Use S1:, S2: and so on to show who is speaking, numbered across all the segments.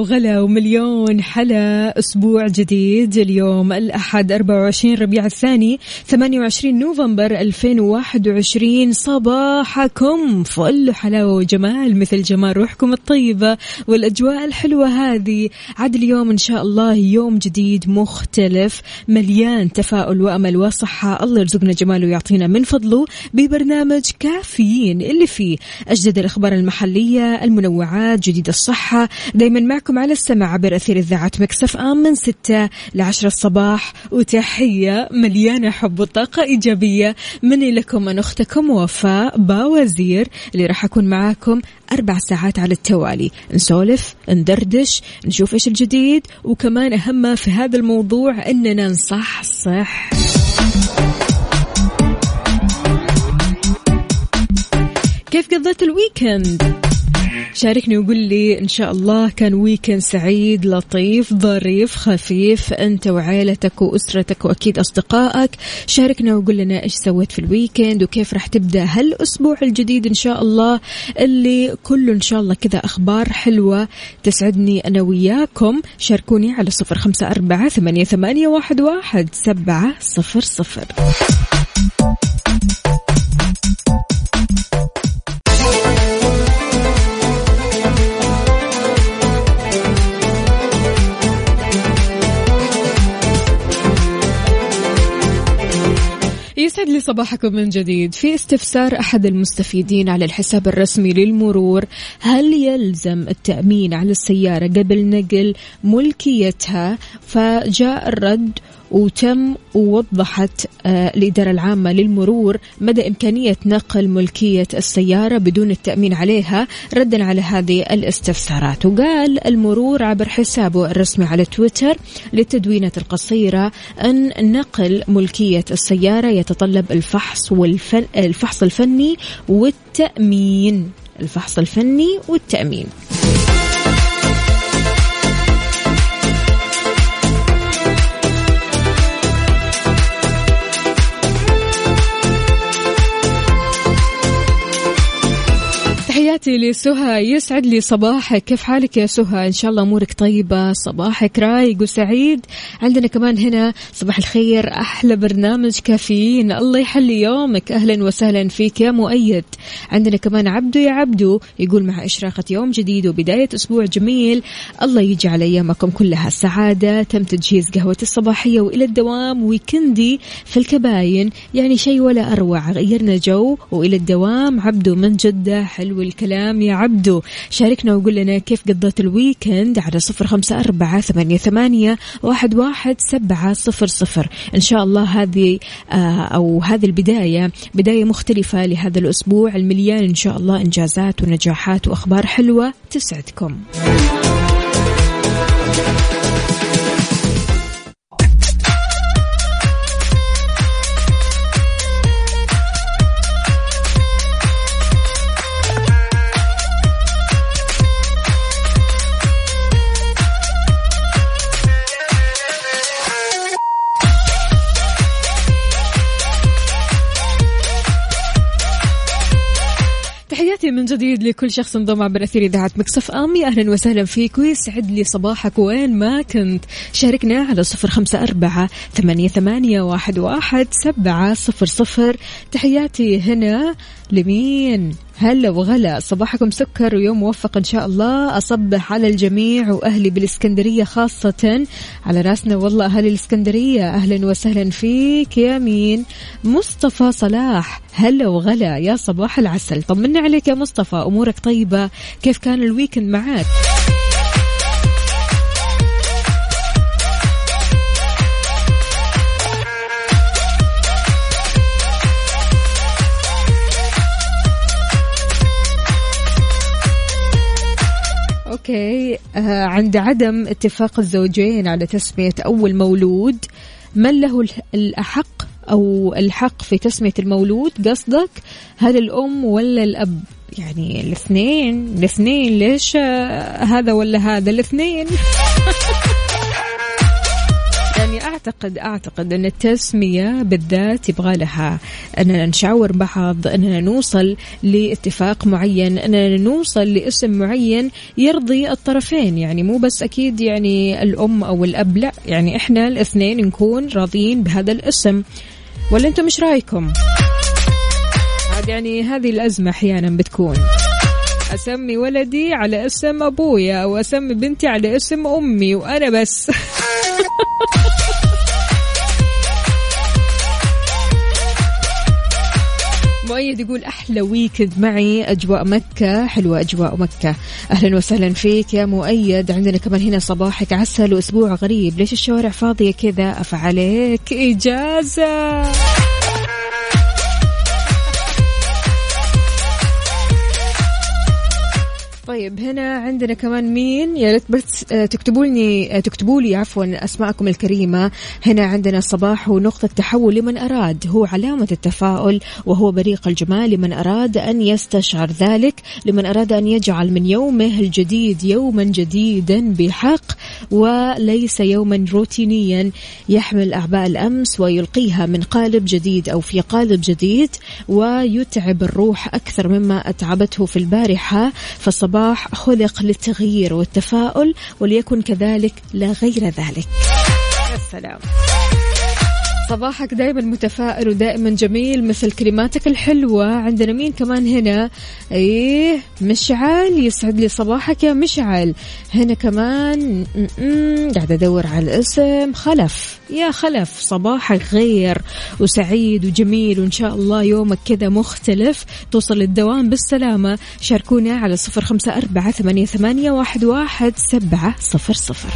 S1: وغلا ومليون حلا. أسبوع جديد اليوم الأحد 24 ربيع الثاني 28 نوفمبر 2021 صباحكم فل حلاوة وجمال مثل جمال روحكم الطيبة والأجواء الحلوة هذه. عاد اليوم إن شاء الله يوم جديد مختلف مليان تفاؤل وأمل وصحة. الله يرزقنا جماله ويعطينا من فضله ببرنامج كافيين اللي فيه أجدد الأخبار المحلية المنوعات جديد الصحة. دايما معكم على السمع عبر أثير إذاعة مكسف آم من ستة لعشرة الصباح. وتحية مليانة حب وطاقة إيجابية مني لكم من أختكم وفاء باوزير اللي راح أكون معاكم أربع ساعات على التوالي. نسولف ندردش نشوف إيش الجديد وكمان أهم في هذا الموضوع إننا نصحصح كيف قضيت ال weekend؟ شاركني وقول لي إن شاء الله كان weekend سعيد لطيف ظريف خفيف أنت وعائلتك وأسرتك وأكيد أصدقائك. شاركنا وقول لنا إيش سويت في ال weekend وكيف راح تبدأ هالأسبوع الجديد إن شاء الله اللي كله إن شاء الله كذا أخبار حلوة تسعدني أنا وياكم. شاركوني على صفر خمسة أربعة ثمانية, ثمانية واحد, واحد سبعة صفر صفر. يسعد لي صباحكم من جديد. في استفسار أحد المستفيدين على الحساب الرسمي للمرور هل يلزم التأمين على السيارة قبل نقل ملكيتها؟ فجاء الرد وتم ووضحت آه الإدارة العامة للمرور مدى إمكانية نقل ملكية السيارة بدون التأمين عليها ردا على هذه الاستفسارات. وقال المرور عبر حسابه الرسمي على تويتر للتدوينات القصيرة أن نقل ملكية السيارة يتطلب الفحص والفن الفحص الفني والتأمين الفحص الفني والتأمين. تحياتي لسهى. يسعد لي صباحك. كيف حالك يا سهى؟ إن شاء الله أمورك طيبة. صباحك رايق وسعيد. عندنا كمان هنا صباح الخير. أحلى برنامج كافيين. الله يحلي يومك. أهلا وسهلا فيك يا مؤيد. عندنا كمان عبدو يا عبدو يقول مع إشراقة يوم جديد وبداية أسبوع جميل. الله يجعل أيامكم كلها سعادة. تم تجهيز قهوة الصباحية وإلى الدوام weekend ي في الكباين. يعني شيء ولا أروع. غيرنا جو وإلى الدوام. عبدو من جدة. حلو الكلام يا عبدو. شاركنا وقول لنا كيف قضيت ال weekend على صفر خمسة أربعة ثمانية, ثمانية واحد, واحد سبعة صفر صفر. إن شاء الله هذه آه أو هذه البداية بداية مختلفة لهذا الأسبوع المليان إن شاء الله إنجازات ونجاحات وأخبار حلوة تسعدكم. جديد لكل شخص انضم عبر أثير إذاعة مكسف آمي. أهلا وسهلا فيك. ويسعد لي صباحك. وين ما كنت. شاركنا على صفر خمسة أربعة ثمانية, ثمانية واحد, واحد سبعة صفر صفر. تحياتي هنا لمين؟ هلا وغلا. صباحكم سكر ويوم موفق إن شاء الله. أصبح على الجميع وأهلي بالإسكندرية خاصة. على رأسنا والله أهل الإسكندرية. أهلا وسهلا فيك يا مين؟ مصطفى صلاح. هلا وغلا يا صباح العسل. طمنا عليك يا مصطفى. أمورك طيبة؟ كيف كان ال weekend معك؟ okay. آه عند عدم اتفاق الزوجين على تسمية أول مولود من له ال- الأحق أو الحق في تسمية المولود؟ قصدك هل الأم ولا الأب؟ يعني الاثنين الاثنين ليش آه هذا ولا هذا؟ الاثنين. اعتقد أعتقد أن التسمية بالذات يبغى لها أننا نشاور بعض أننا نوصل لاتفاق معين أننا نوصل لاسم معين يرضي الطرفين. يعني مو بس أكيد يعني الأم أو الأب لا يعني إحنا الاثنين نكون راضيين بهذا الاسم. ولا أنتم مش رأيكم؟ عاد يعني هذه الأزمة أحيانا بتكون. أسمي ولدي على اسم أبويا أو اسمي بنتي على اسم أمي وأنا بس. مؤيد يقول أحلى ويكند معي أجواء مكة حلوة أجواء مكة. أهلا وسهلا فيك يا مؤيد. عندنا كمان هنا صباحك عسل وأسبوع غريب. ليش الشوارع فاضية كذا؟ افعليك إجازة. طيب هنا عندنا كمان مين؟ يا ريت بس آه، تكتبوا لي آه، تكتبوا لي عفوا أسماءكم الكريمة. هنا عندنا صباح ونقطة تحول لمن أراد. هو علامة التفاؤل وهو بريق الجمال لمن أراد أن يستشعر ذلك لمن أراد أن يجعل من يومه الجديد يوما جديدا بحق. وليس يوما روتينيا يحمل أعباء الأمس ويلقيها من قالب جديد أو في قالب جديد ويتعب الروح أكثر مما أتعبته في البارحة. فالصباح خلق للتغيير والتفاؤل وليكن كذلك لا غير ذلك. يا سلام صباحك دائما متفائل ودائما جميل مثل كلماتك الحلوة. عندنا مين كمان هنا؟ إيه مشعل يسعد لي صباحك يا مشعل. هنا كمان قاعدة أدور على الاسم. خلف يا خلف صباحك غير وسعيد وجميل وإن شاء الله يومك كذا مختلف. توصل للدوام بالسلامة. شاركونا على صفر خمسة أربعة ثمانية واحد, واحد سبعة صفر صفر.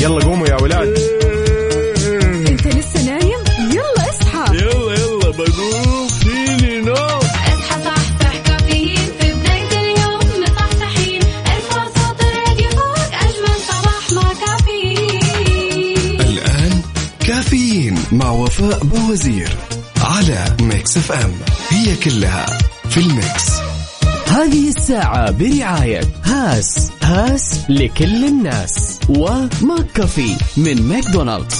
S2: يلا قوموا يا ولاد.
S1: انت لسه نايم؟ يلا اصحى.
S2: يلا يلا بقوم. فيني نوم.
S3: اصحى صحصح كافيين. في بداية اليوم مصحصحين ارفع صوت الراديو فوق أجمل صباح مع كافيين.
S4: الآن كافيين مع وفاء بوزير على Mix FM. هي كلها في ال Mix.
S5: هذه الساعة برعاية هاس هاس لكل الناس. و McCafé من ماكدونالدز.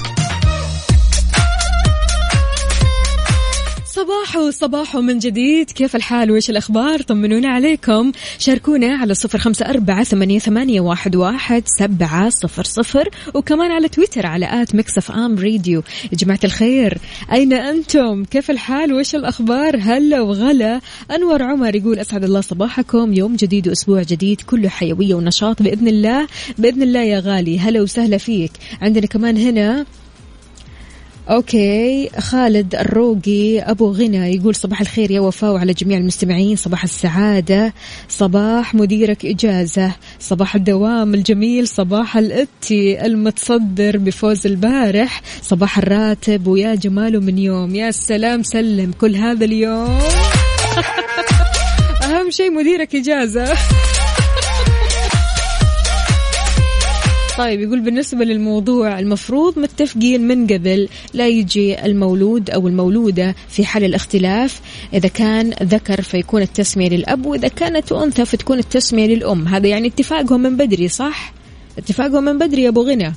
S1: صباح صباح من جديد. كيف الحال؟ وإيش الأخبار؟ طمنونا عليكم. شاركونا على صفر خمسة أربعة ثمانية, واحد, واحد سبعة صفر صفر. وكمان على تويتر على at Mix FM Radio يا جماعة الخير أين أنتم؟ كيف الحال؟ وإيش الأخبار؟ هلا وغلا. أنور عمر يقول أسعد الله صباحكم. يوم جديد وأسبوع جديد كله حيوية ونشاط بإذن الله. بإذن الله يا غالي هلا وسهلا فيك. عندنا كمان هنا okay. خالد الروقي أبو غنى يقول صباح الخير يا وفاء وعلى جميع المستمعين. صباح السعادة. صباح مديرك إجازة. صباح الدوام الجميل. صباح الاتي المتصدر بفوز البارح. صباح الراتب ويا جماله من يوم. يا سلام سلم. كل هذا اليوم. أهم شيء مديرك إجازة. طيب يقول بالنسبة للموضوع المفروض متفقين من قبل لا يجي المولود أو المولودة في حال الاختلاف. إذا كان ذكر فيكون التسمية للأب وإذا كانت أنثى فتكون التسمية للأم. هذا يعني اتفاقهم من بدري صح؟ اتفاقهم من بدري يا أبو غنى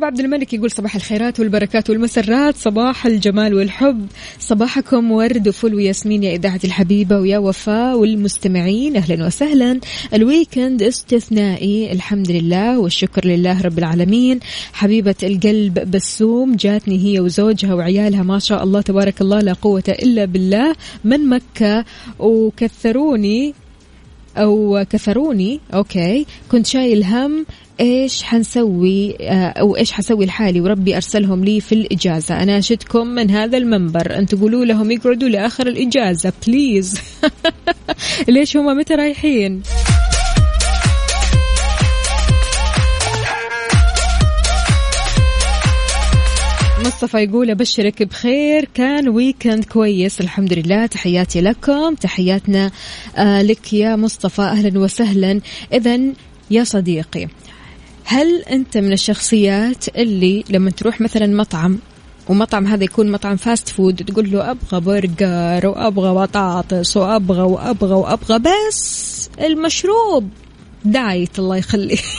S1: أبو عبد الملك يقول صباح الخيرات والبركات والمسرات صباح الجمال والحب. صباحكم ورد وفل وياسمين يا إذاعة الحبيبة ويا وفاء والمستمعين. أهلا وسهلا. ال weekend استثنائي الحمد لله والشكر لله رب العالمين. حبيبة القلب بسوم جاتني هي وزوجها وعيالها ما شاء الله تبارك الله لا قوة إلا بالله. من مكة؟ وكثروني أو كثروني. okay. كنت شايل هم إيش حنسوي آه، أو إيش حسوي لحالي وربي أرسلهم لي في الإجازة. اناشدكم من هذا المنبر. ان تقولوا لهم يقعدوا لآخر الإجازة please ليش هم متى رايحين؟ مصطفى يقول أبشرك بخير. كان weekend كويس الحمد لله تحياتي لكم. تحياتنا آه، لك يا مصطفى. أهلا وسهلا. اذا يا صديقي هل أنت من الشخصيات اللي لما تروح مثلا مطعم ومطعم هذا يكون مطعم fast food تقول له أبغى برجر وأبغى بطاطس وأبغى وأبغى وأبغى بس المشروب diet الله يخليك.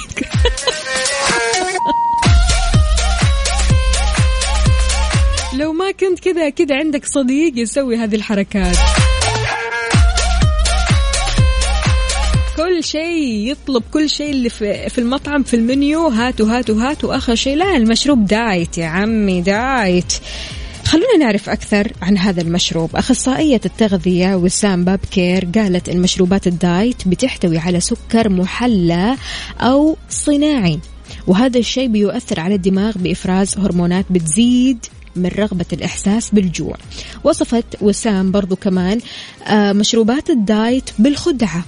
S1: لو ما كنت كذا كذا عندك صديق يسوي هذه الحركات. شيء يطلب كل شيء اللي في, في المطعم في المنيو. هاتوا هاتوا هاتوا آخر شيء. لا المشروب diet يا عمي diet. خلونا نعرف أكثر عن هذا المشروب. أخصائية التغذية وسام بابكير قالت إن مشروبات ال diet بتحتوي على سكر محلى أو صناعي وهذا الشيء بيؤثر على الدماغ بإفراز هرمونات بتزيد من رغبة الإحساس بالجوع. وصفت وسام برضو كمان آه، مشروبات ال diet بالخدعة.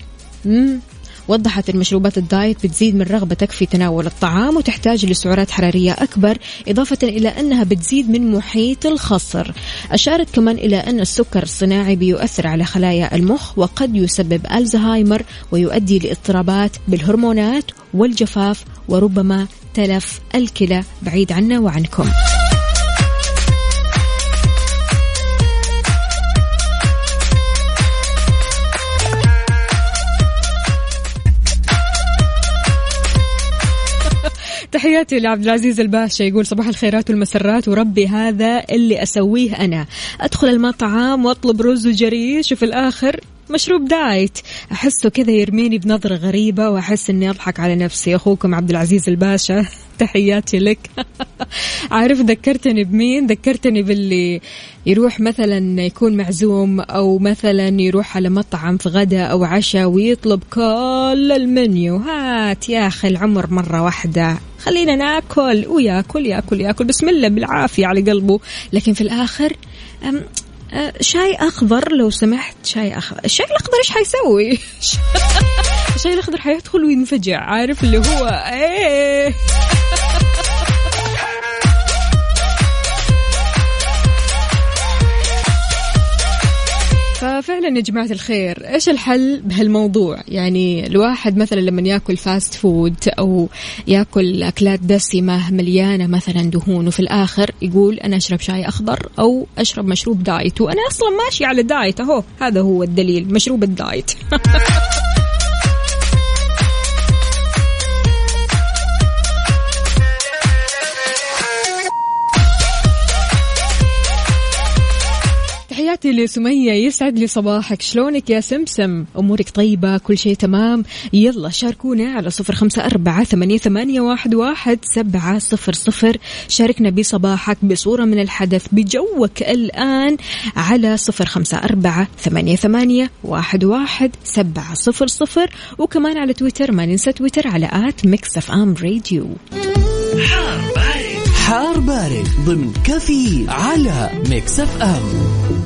S1: وضحت المشروبات ال diet بتزيد من رغبتك في تناول الطعام وتحتاج لسعرات حرارية أكبر إضافة إلى أنها بتزيد من محيط الخصر. أشارت كمان إلى أن السكر الصناعي بيؤثر على خلايا المخ وقد يسبب ألزهايمر ويؤدي لاضطرابات بالهرمونات والجفاف وربما تلف الكلى. بعيد عنا وعنكم. تحياتي لعبد العزيز الباشا يقول صباح الخيرات والمسرات وربي هذا اللي أسويه أنا. أدخل المطعم وأطلب رز وجريش وفي الآخر. مشروب دايت. أحسه كذا يرميني بنظرة غريبة وأحس إني أضحك على نفسي. أخوكم عبد العزيز الباشا تحياتي لك. عارف ذكرتني بمين؟ ذكرتني باللي يروح مثلا يكون معزوم أو مثلا يروح على مطعم في غدا أو عشاء ويطلب كل المنيو. هات يا أخي العمر مرة واحدة. خلينا ناكل وياكل ياكل ياكل. بسم الله بالعافية على قلبه. لكن في الآخر شاي أخضر لو سمحت شاي اخضر الشاي الأخضر إيش حيسوي؟ الشاي الأخضر حيدخل وينفجع عارف اللي هو إيه. ففعلا يا جماعة الخير إيش الحل بهالموضوع؟ يعني الواحد مثلا لما ياكل fast food أو ياكل أكلات دسمة مليانة مثلا دهون وفي الآخر يقول أنا أشرب شاي أخضر أو أشرب مشروب diet وأنا أصلا ماشي على diet أهو هذا هو الدليل مشروب ال diet. تحياتي لسمية يسعد لي صباحك. شلونك يا سمسم؟ أمورك طيبة؟ كل شيء تمام؟ يلا شاركونا على صفر خمسة أربعة ثمانية, ثمانية واحد, واحد سبعة صفر صفر. شاركنا بصباحك بصورة من الحدث بجوك الآن على صفر خمسة أربعة ثمانية, ثمانية واحد, واحد سبعة صفر صفر. وكمان على تويتر ما ننسى تويتر على at Mix FM Radio.
S5: حار بارد. ضمن كافيين على Mix FM.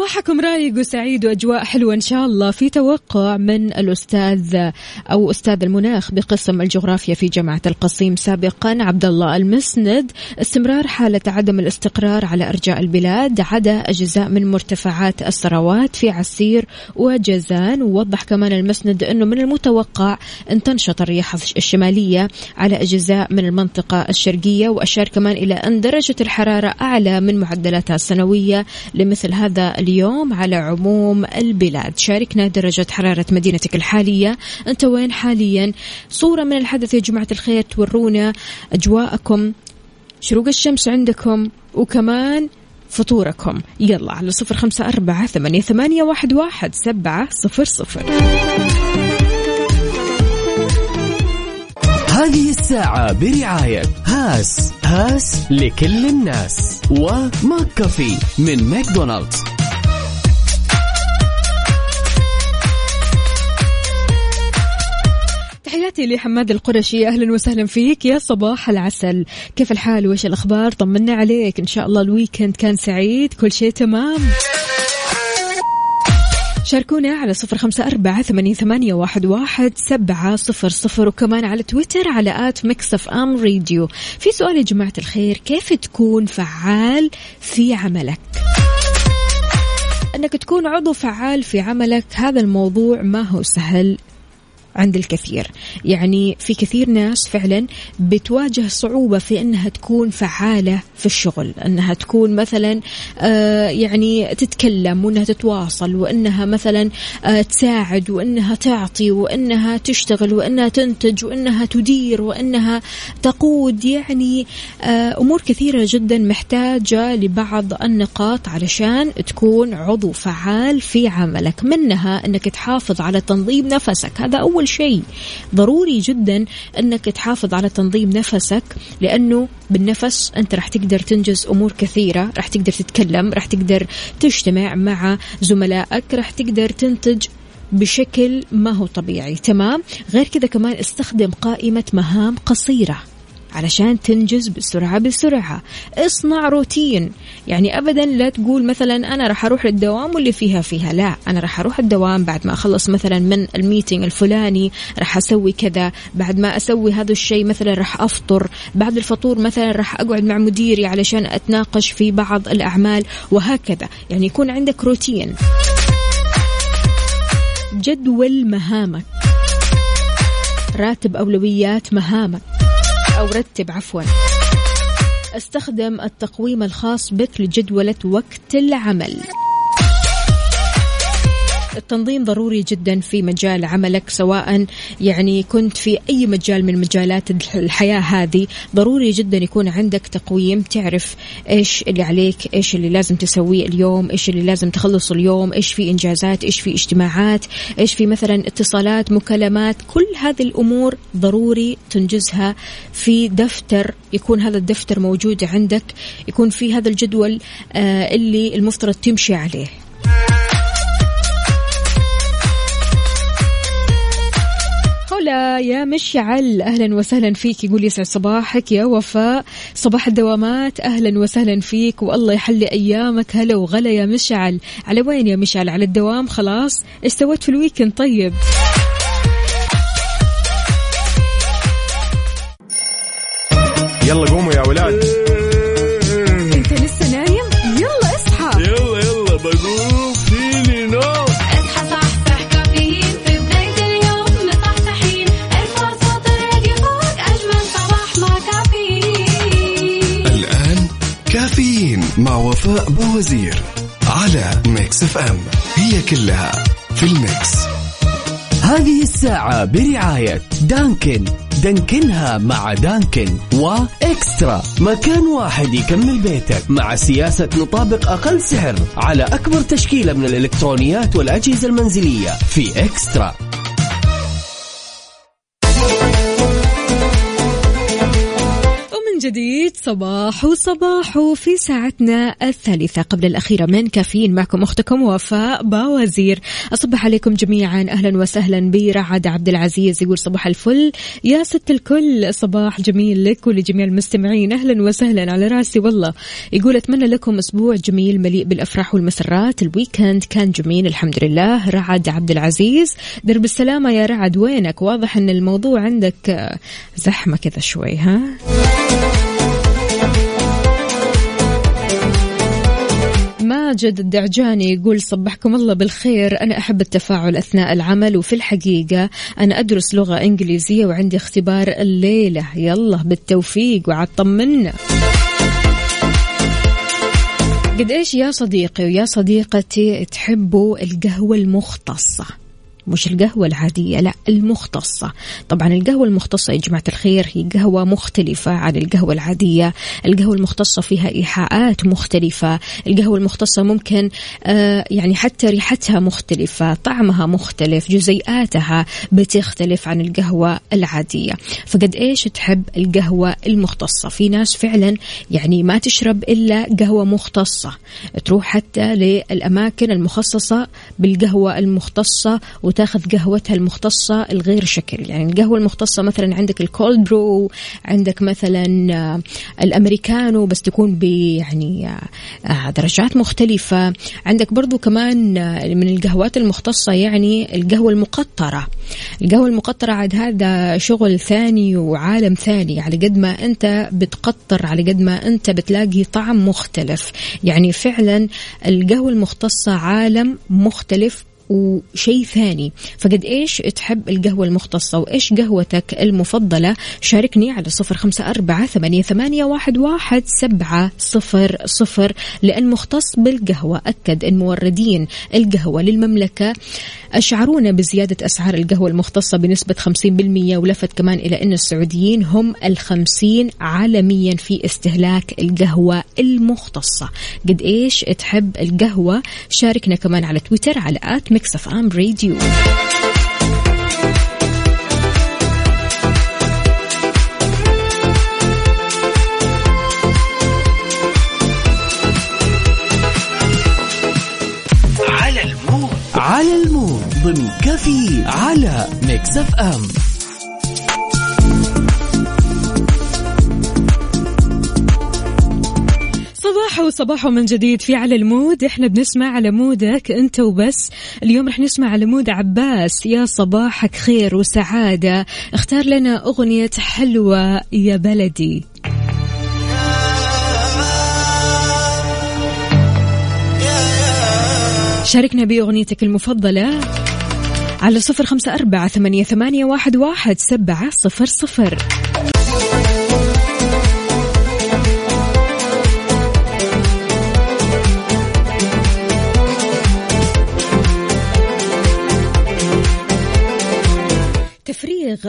S1: صباحكم رايق وسعيد وأجواء حلوة إن شاء الله. في توقع من الأستاذ أو أستاذ المناخ بقسم الجغرافيا في جامعة القصيم سابقا عبد الله المسند. استمرار حالة عدم الاستقرار على أرجاء البلاد عدا أجزاء من مرتفعات الثروات في عسير وجازان ووضح كمان المسند إنه من المتوقع أن تنشط الرياح الشمالية على أجزاء من المنطقة الشرقية وأشار كمان إلى أن درجة الحرارة أعلى من معدلاتها السنوية. لمثل هذا اليوم على عموم البلاد. شاركنا درجة حرارة مدينتك الحالية. أنت وين حاليا؟ صورة من الحدث يا جماعة الخير تورونا أجواءكم شروق الشمس عندكم وكمان فطوركم. يلا على صفر خمسة أربعة ثمانية, ثمانية واحد, واحد سبعة صفر صفر.
S5: هذه الساعة برعاية هاس. هاس لكل الناس. و McCafé من ماكدونالدز.
S1: تحياتي لحماد القرشي. أهلا وسهلا فيك يا صباح العسل. كيف الحال؟ وايش الأخبار؟ طمنا عليك. إن شاء الله ال weekend كان سعيد. كل شيء تمام. شاركونا على صفر خمسة أربعة ثمانية, واحد, واحد سبعة صفر صفر. وكمان على تويتر على at Mix FM Radio في سؤال يا جماعة الخير. كيف تكون فعال في عملك؟ أنك تكون عضو فعال في عملك هذا الموضوع ما هو سهل. عند الكثير. يعني في كثير ناس فعلا بتواجه صعوبة في أنها تكون فعالة في الشغل أنها تكون مثلا آه يعني تتكلم وأنها تتواصل وأنها مثلا آه تساعد وأنها تعطي وأنها تشتغل وأنها تنتج وأنها تدير وأنها تقود. يعني آه أمور كثيرة جدا محتاجة لبعض النقاط علشان تكون عضو فعال في عملك منها أنك تحافظ على تنظيم نفسك. هذا أول شيء ضروري جدا أنك تحافظ على تنظيم نفسك لأنه بالنفس أنت راح تقدر تنجز أمور كثيرة راح تقدر تتكلم راح تقدر تجتمع مع زملائك راح تقدر تنتج بشكل ما هو طبيعي. تمام؟ غير كذا كمان استخدم قائمة مهام قصيرة. علشان تنجز بسرعة بسرعة. اصنع روتين. يعني أبدا لا تقول مثلا أنا راح أروح للدوام واللي فيها فيها. لا أنا راح أروح الدوام بعد ما أخلص مثلا من ال meeting الفلاني راح أسوي كذا. بعد ما أسوي هذا الشيء مثلا راح أفطر. بعد الفطور مثلا راح أقعد مع مديري علشان أتناقش في بعض الأعمال وهكذا. يعني يكون عندك روتين. جدول مهامك. راتب أولويات مهامك. أو رتب عفوا. استخدم التقويم الخاص بك لجدولة وقت العمل. التنظيم ضروري جدا في مجال عملك سواء يعني كنت في أي مجال من مجالات الحياة هذه. ضروري جدا يكون عندك تقويم تعرف إيش اللي عليك إيش اللي لازم تسويه اليوم إيش اللي لازم تخلصه اليوم إيش في إنجازات إيش في اجتماعات إيش في مثلا اتصالات مكالمات. كل هذه الأمور ضروري تنجزها في دفتر يكون هذا الدفتر موجود عندك يكون في هذا الجدول آه اللي المفترض تمشي عليه. هلا يا مشعل أهلا وسهلا فيك. يقول يسعد صباحك يا وفاء. صباح الدوامات أهلا وسهلا فيك. والله يحلي أيامك. هلا وغلا يا مشعل. على وين يا مشعل؟ على الدوام؟ خلاص. إيش سويت في ال weekend؟ طيب.
S2: يلا قوموا يا ولاد.
S4: وفاء بوزير على Mix FM. هي كلها في ال mix.
S5: هذه الساعة برعاية Dunkin'. دانكنها مع دانكن وإكسترا. مكان واحد يكمل بيتك مع سياسة نطابق أقل سعر على أكبر تشكيلة من الإلكترونيات والأجهزة المنزلية في إكسترا.
S1: جديد صباح وصباح في ساعتنا الثالثة. قبل الأخيرة من كافيين معكم أختكم وفاء باوزير. أصبح عليكم جميعا أهلا وسهلا برعد عبد العزيز يقول صباح الفل. يا ست الكل صباح جميل لك ولجميع المستمعين. أهلا وسهلا على رأسي والله. يقول أتمنى لكم أسبوع جميل مليء بالأفراح والمسرات. الويكند كان جميل الحمد لله. رعد عبد العزيز. درب السلامة يا رعد. وينك؟ واضح أن الموضوع عندك آه، زحمة كذا شوي ها؟ ماجد الدعجاني يقول صبحكم الله بالخير. أنا أحب التفاعل أثناء العمل وفي الحقيقة أنا أدرس لغة إنجليزية وعندي اختبار الليلة. يلا بالتوفيق وعد طمنا قد إيش يا صديقي ويا صديقتي تحبوا القهوة المختصة؟ مش القهوة العادية لا المختصة. طبعا القهوة المختصة يا جماعة الخير هي قهوة مختلفة عن القهوة العادية. القهوة المختصة فيها إيحاءات مختلفة. القهوة المختصة ممكن آه يعني حتى ريحتها مختلفة طعمها مختلف جزيئاتها بتختلف عن القهوة العادية. فقد إيش تحب القهوة المختصة؟ في ناس فعلا يعني ما تشرب إلا قهوة مختصة. تروح حتى للأماكن المخصصة بالقهوة المختصة وتاخذ قهوتها المختصة الغير شكل. يعني القهوة المختصة مثلا عندك الكولد برو عندك مثلا آه، الأمريكانو بس تكون يعني آه، آه، درجات مختلفة. عندك برضو كمان من القهوات المختصة يعني القهوة المقطرة. القهوة المقطرة عاد هذا شغل ثاني وعالم ثاني. على قد ما أنت بتقطر على قد ما أنت بتلاقي طعم مختلف. يعني فعلا القهوة المختصة عالم مختلف. وشيء ثاني. فقد إيش تحب القهوة المختصة وإيش قهوتك المفضلة؟ شاركني على صفر خمسة أربعة ثمانية, ثمانية واحد, واحد سبعة صفر صفر لأن مختص بالقهوة. أكد أن موردين القهوة للمملكة أشعرونا بزيادة أسعار القهوة المختصة بنسبة 50% ولفت كمان إلى أن السعوديين هم الخمسين عالميا في استهلاك القهوة المختصة. قد إيش تحب القهوة؟ شاركنا كمان على تويتر على at Mix FM Radio
S5: على ال mood. على ال mood. ضمن كافيين على Mix FM
S1: صباح وصباح من جديد في على ال mood. إحنا بنسمع على mood ك أنت وبس. اليوم رح نسمع على mood عباس. يا صباحك خير وسعادة. اختار لنا أغنية حلوة يا بلدي. شاركنا بأغنيتك المفضلة على صفر خمسة أربعة ثمانية, ثمانية واحد, واحد سبعة صفر صفر.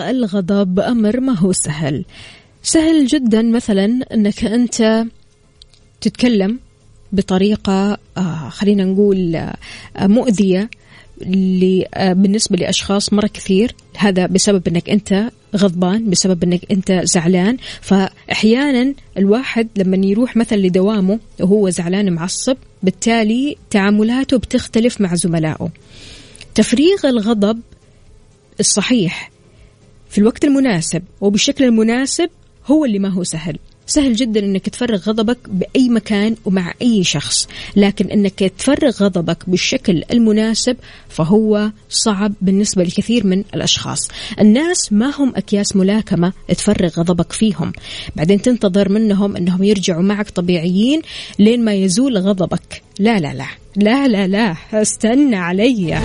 S1: الغضب أمر ما هو سهل. سهل جدا مثلا أنك أنت تتكلم بطريقة آه خلينا نقول آه مؤذية آه، بالنسبة لأشخاص مرة كثير. هذا بسبب أنك أنت غضبان بسبب أنك أنت زعلان. فأحيانا الواحد لما يروح مثلا لدوامه وهو زعلان معصب بالتالي تعاملاته بتختلف مع زملائه. تفريغ الغضب الصحيح في الوقت المناسب وبالشكل المناسب هو اللي ما هو سهل. سهل جدا إنك تفرغ غضبك بأي مكان ومع أي شخص لكن إنك تفرغ غضبك بالشكل المناسب فهو صعب بالنسبة لكثير من الأشخاص. الناس ما هم أكياس ملاكمة تفرغ غضبك فيهم. بعدين تنتظر منهم إنهم يرجعوا معك طبيعيين لين ما يزول غضبك. لا لا لا لا لا لا استنى علي.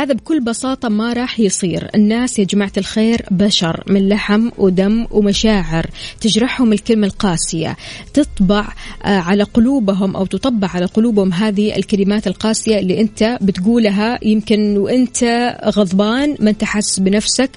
S1: هذا بكل بساطة ما راح يصير. الناس يا جماعة الخير بشر من لحم ودم ومشاعر تجرحهم الكلمة القاسية. تطبع آه، على قلوبهم أو تطبع على قلوبهم هذه الكلمات القاسية اللي أنت بتقولها. يمكن وأنت غضبان ما أنت حاسس بنفسك.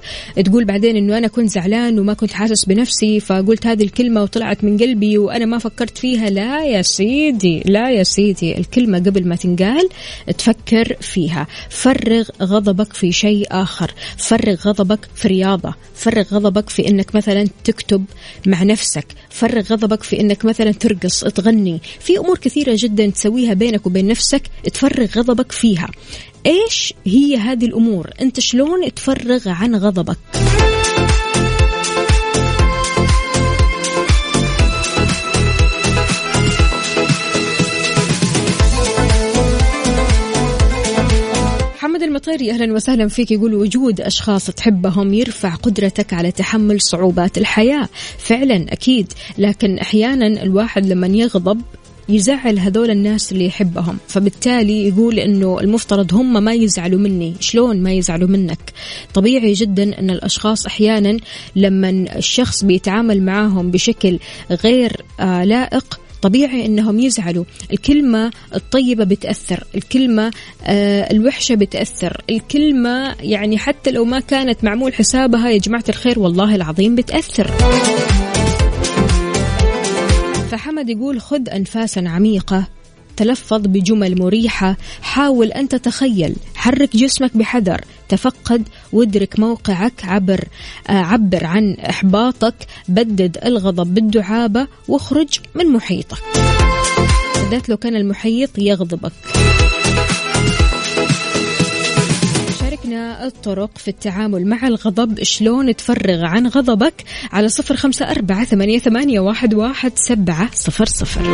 S1: تقول بعدين أنه أنا كنت زعلان وما كنت حاسس بنفسي فقلت هذه الكلمة وطلعت من قلبي وأنا ما فكرت فيها. لا يا سيدي لا يا سيدي. الكلمة قبل ما تنقال تفكر فيها. فرغ غضبك في شيء آخر. فرغ غضبك في رياضة. فرغ غضبك في أنك مثلا تكتب مع نفسك. فرغ غضبك في أنك مثلا ترقص تغني. في أمور كثيرة جدا تسويها بينك وبين نفسك تفرغ غضبك فيها. إيش هي هذه الأمور؟ أنت شلون تفرغ عن غضبك؟ المطيري أهلا وسهلا فيك. يقول وجود أشخاص تحبهم يرفع قدرتك على تحمل صعوبات الحياة. فعلا أكيد. لكن أحيانا الواحد لما يغضب يزعل هذول الناس اللي يحبهم. فبالتالي يقول إنه المفترض هم ما يزعلوا مني. شلون ما يزعلوا منك؟ طبيعي جدا إن الأشخاص أحيانا لما الشخص بيتعامل معاهم بشكل غير آه لائق طبيعي إنهم يزعلوا. الكلمة الطيبة بتأثر الكلمة آه الوحشة بتأثر الكلمة يعني حتى لو ما كانت معمول حسابها يا جماعة الخير والله العظيم بتأثر. فحمد يقول خذ أنفاسا عميقة تلفظ بجمل مريحة حاول أن تتخيل حرك جسمك بحذر تفقد وادرك موقعك عبر آه عبر عن إحباطك. بدد الغضب بالدعابة واخرج من محيطك. بالذات لو كان المحيط يغضبك. لنا الطرق في التعامل مع الغضب. شلون تفرغ عن غضبك؟ على صفر خمسة أربعة ثمانية, واحد سبعة صفر صفر.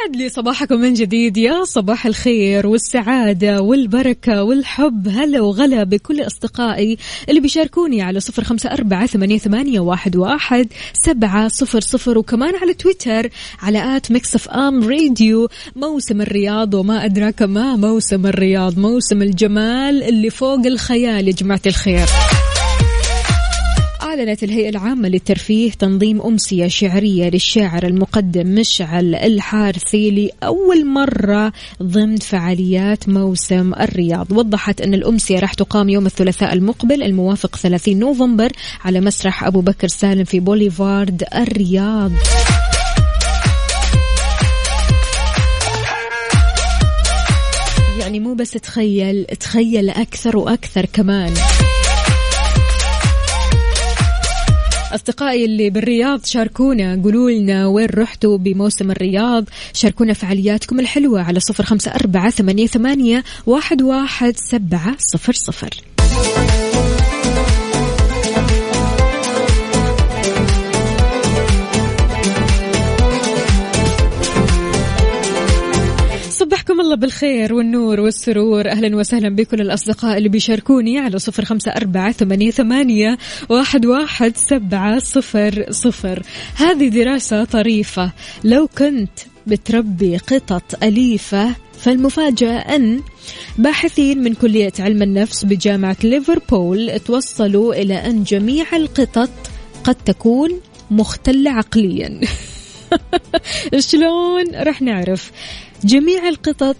S1: يسعد لي صباحكم من جديد يا صباح الخير والسعادة والبركة والحب. هلا وغلا بكل أصدقائي اللي بيشاركوني على صفر خمسة أربعة ثمانية, واحد, واحد سبعة صفر صفر. وكمان على تويتر على at Mix FM Radio. موسم الرياض وما أدراك ما موسم الرياض. موسم الجمال اللي فوق الخيال يا جماعة الخير. أعلنت الهيئة العامة للترفيه تنظيم أمسية شعرية للشاعر المقدم مشعل الحارثي لأول مرة ضمن فعاليات موسم الرياض. وضحت أن الأمسية راح تقام يوم الثلاثاء المقبل الموافق 30 نوفمبر على مسرح أبو بكر سالم في بوليفارد الرياض. يعني مو بس تخيل تخيل أكثر وأكثر كمان. أصدقائي اللي بالرياض شاركونا قولوا لنا وين رحتوا بموسم الرياض. شاركونا فعالياتكم الحلوة على صفر خمسة أربعة ثمانية, ثمانية واحد, واحد سبعة صفر صفر. الله بالخير والنور والسرور. أهلا وسهلا بكل الأصدقاء اللي بيشاركوني على صفر خمسة أربعة ثمانية, ثمانية واحد, واحد سبعة صفر صفر. هذه دراسة طريفة. لو كنت بتربي قطط أليفة فالمفاجأة أن باحثين من كلية علم النفس بجامعة ليفربول توصلوا إلى أن جميع القطط قد تكون مختلة عقليا. شلون رح نعرف؟ جميع القطط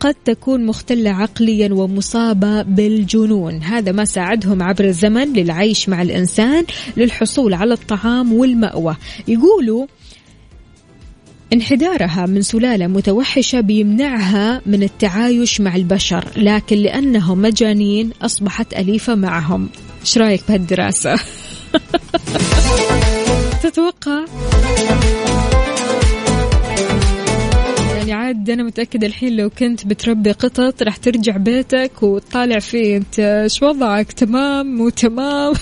S1: قد تكون مختلة عقليا ومصابة بالجنون. هذا ما ساعدهم عبر الزمن للعيش مع الإنسان للحصول على الطعام والمأوى. يقولوا انحدارها من سلالة متوحشة بيمنعها من التعايش مع البشر لكن لأنهم مجانين أصبحت أليفة معهم. إيش رأيك بهالدراسة؟ تتوقع؟ عاد أنا متأكدة الحين لو كنت بتربي قطط راح ترجع بيتك وتطالع فيه أنت إيش وضعك؟ تمام مو تمام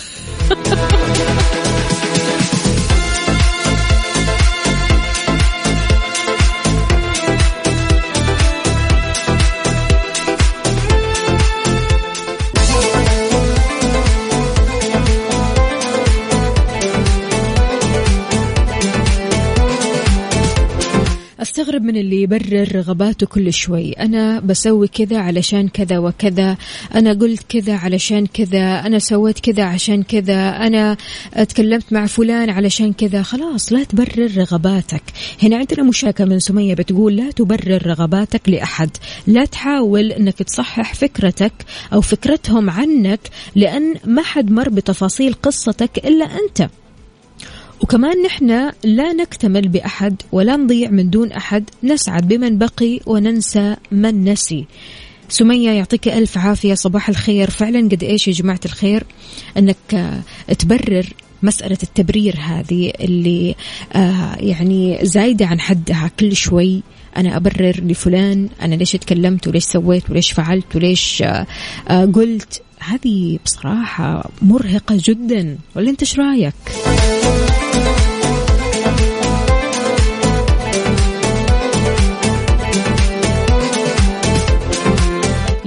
S1: استغرب من اللي يبرر رغباته كل شوي. أنا بسوي كذا علشان كذا وكذا. أنا قلت كذا علشان كذا. أنا سويت كذا عشان كذا. أنا تكلمت مع فلان علشان كذا. خلاص لا تبرر رغباتك هنا عندنا مشاكة من سمية بتقول لا تبرر رغباتك لأحد. لا تحاول إنك تصحح فكرتك أو فكرتهم عنك لأن ما حد مر بتفاصيل قصتك إلا أنت. وكمان نحن لا نكتمل بأحد ولا نضيع من دون أحد. نسعد بمن بقي وننسى من نسي. سمية يعطيك ألف عافية. صباح الخير. فعلا قد إيش يا جماعة الخير؟ أنك آه، تبرر مسألة التبرير هذه اللي آه يعني زايدة عن حدها. كل شوي أنا أبرر لفلان أنا ليش تكلمت وليش سويت وليش فعلت وليش آه آه قلت. هذه بصراحة مرهقة جدا. ولا أنت إيش رأيك؟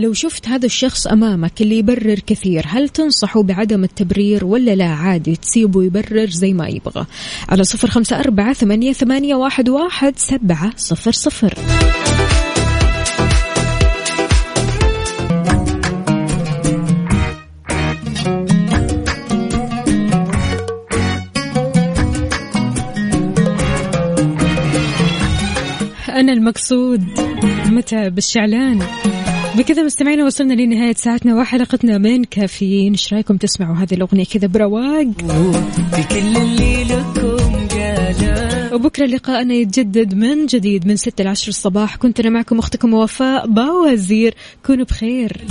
S1: لو شفت هذا الشخص أمامك اللي يبرر كثير هل تنصحه بعدم التبرير ولا لا؟ عادي تسيبه يبرر زي ما يبغى. على صفر خمسة أربعة ثمانية, ثمانية واحد, واحد سبعة صفر صفر. أنا المقصود متى بالشعلان؟ بكذا مستمعينا وصلنا لنهاية ساعتنا. وحلقتنا من كافيين. إيش رأيكم؟ تسمعوا هذه الأغنية كذا برواق.
S5: في كل اللي لكم قاله
S1: وبكرة لقاءنا يتجدد من جديد من 6 ل 10 الصباح. كنت أنا معكم أختكم وفاء باوزير. كونوا بخير.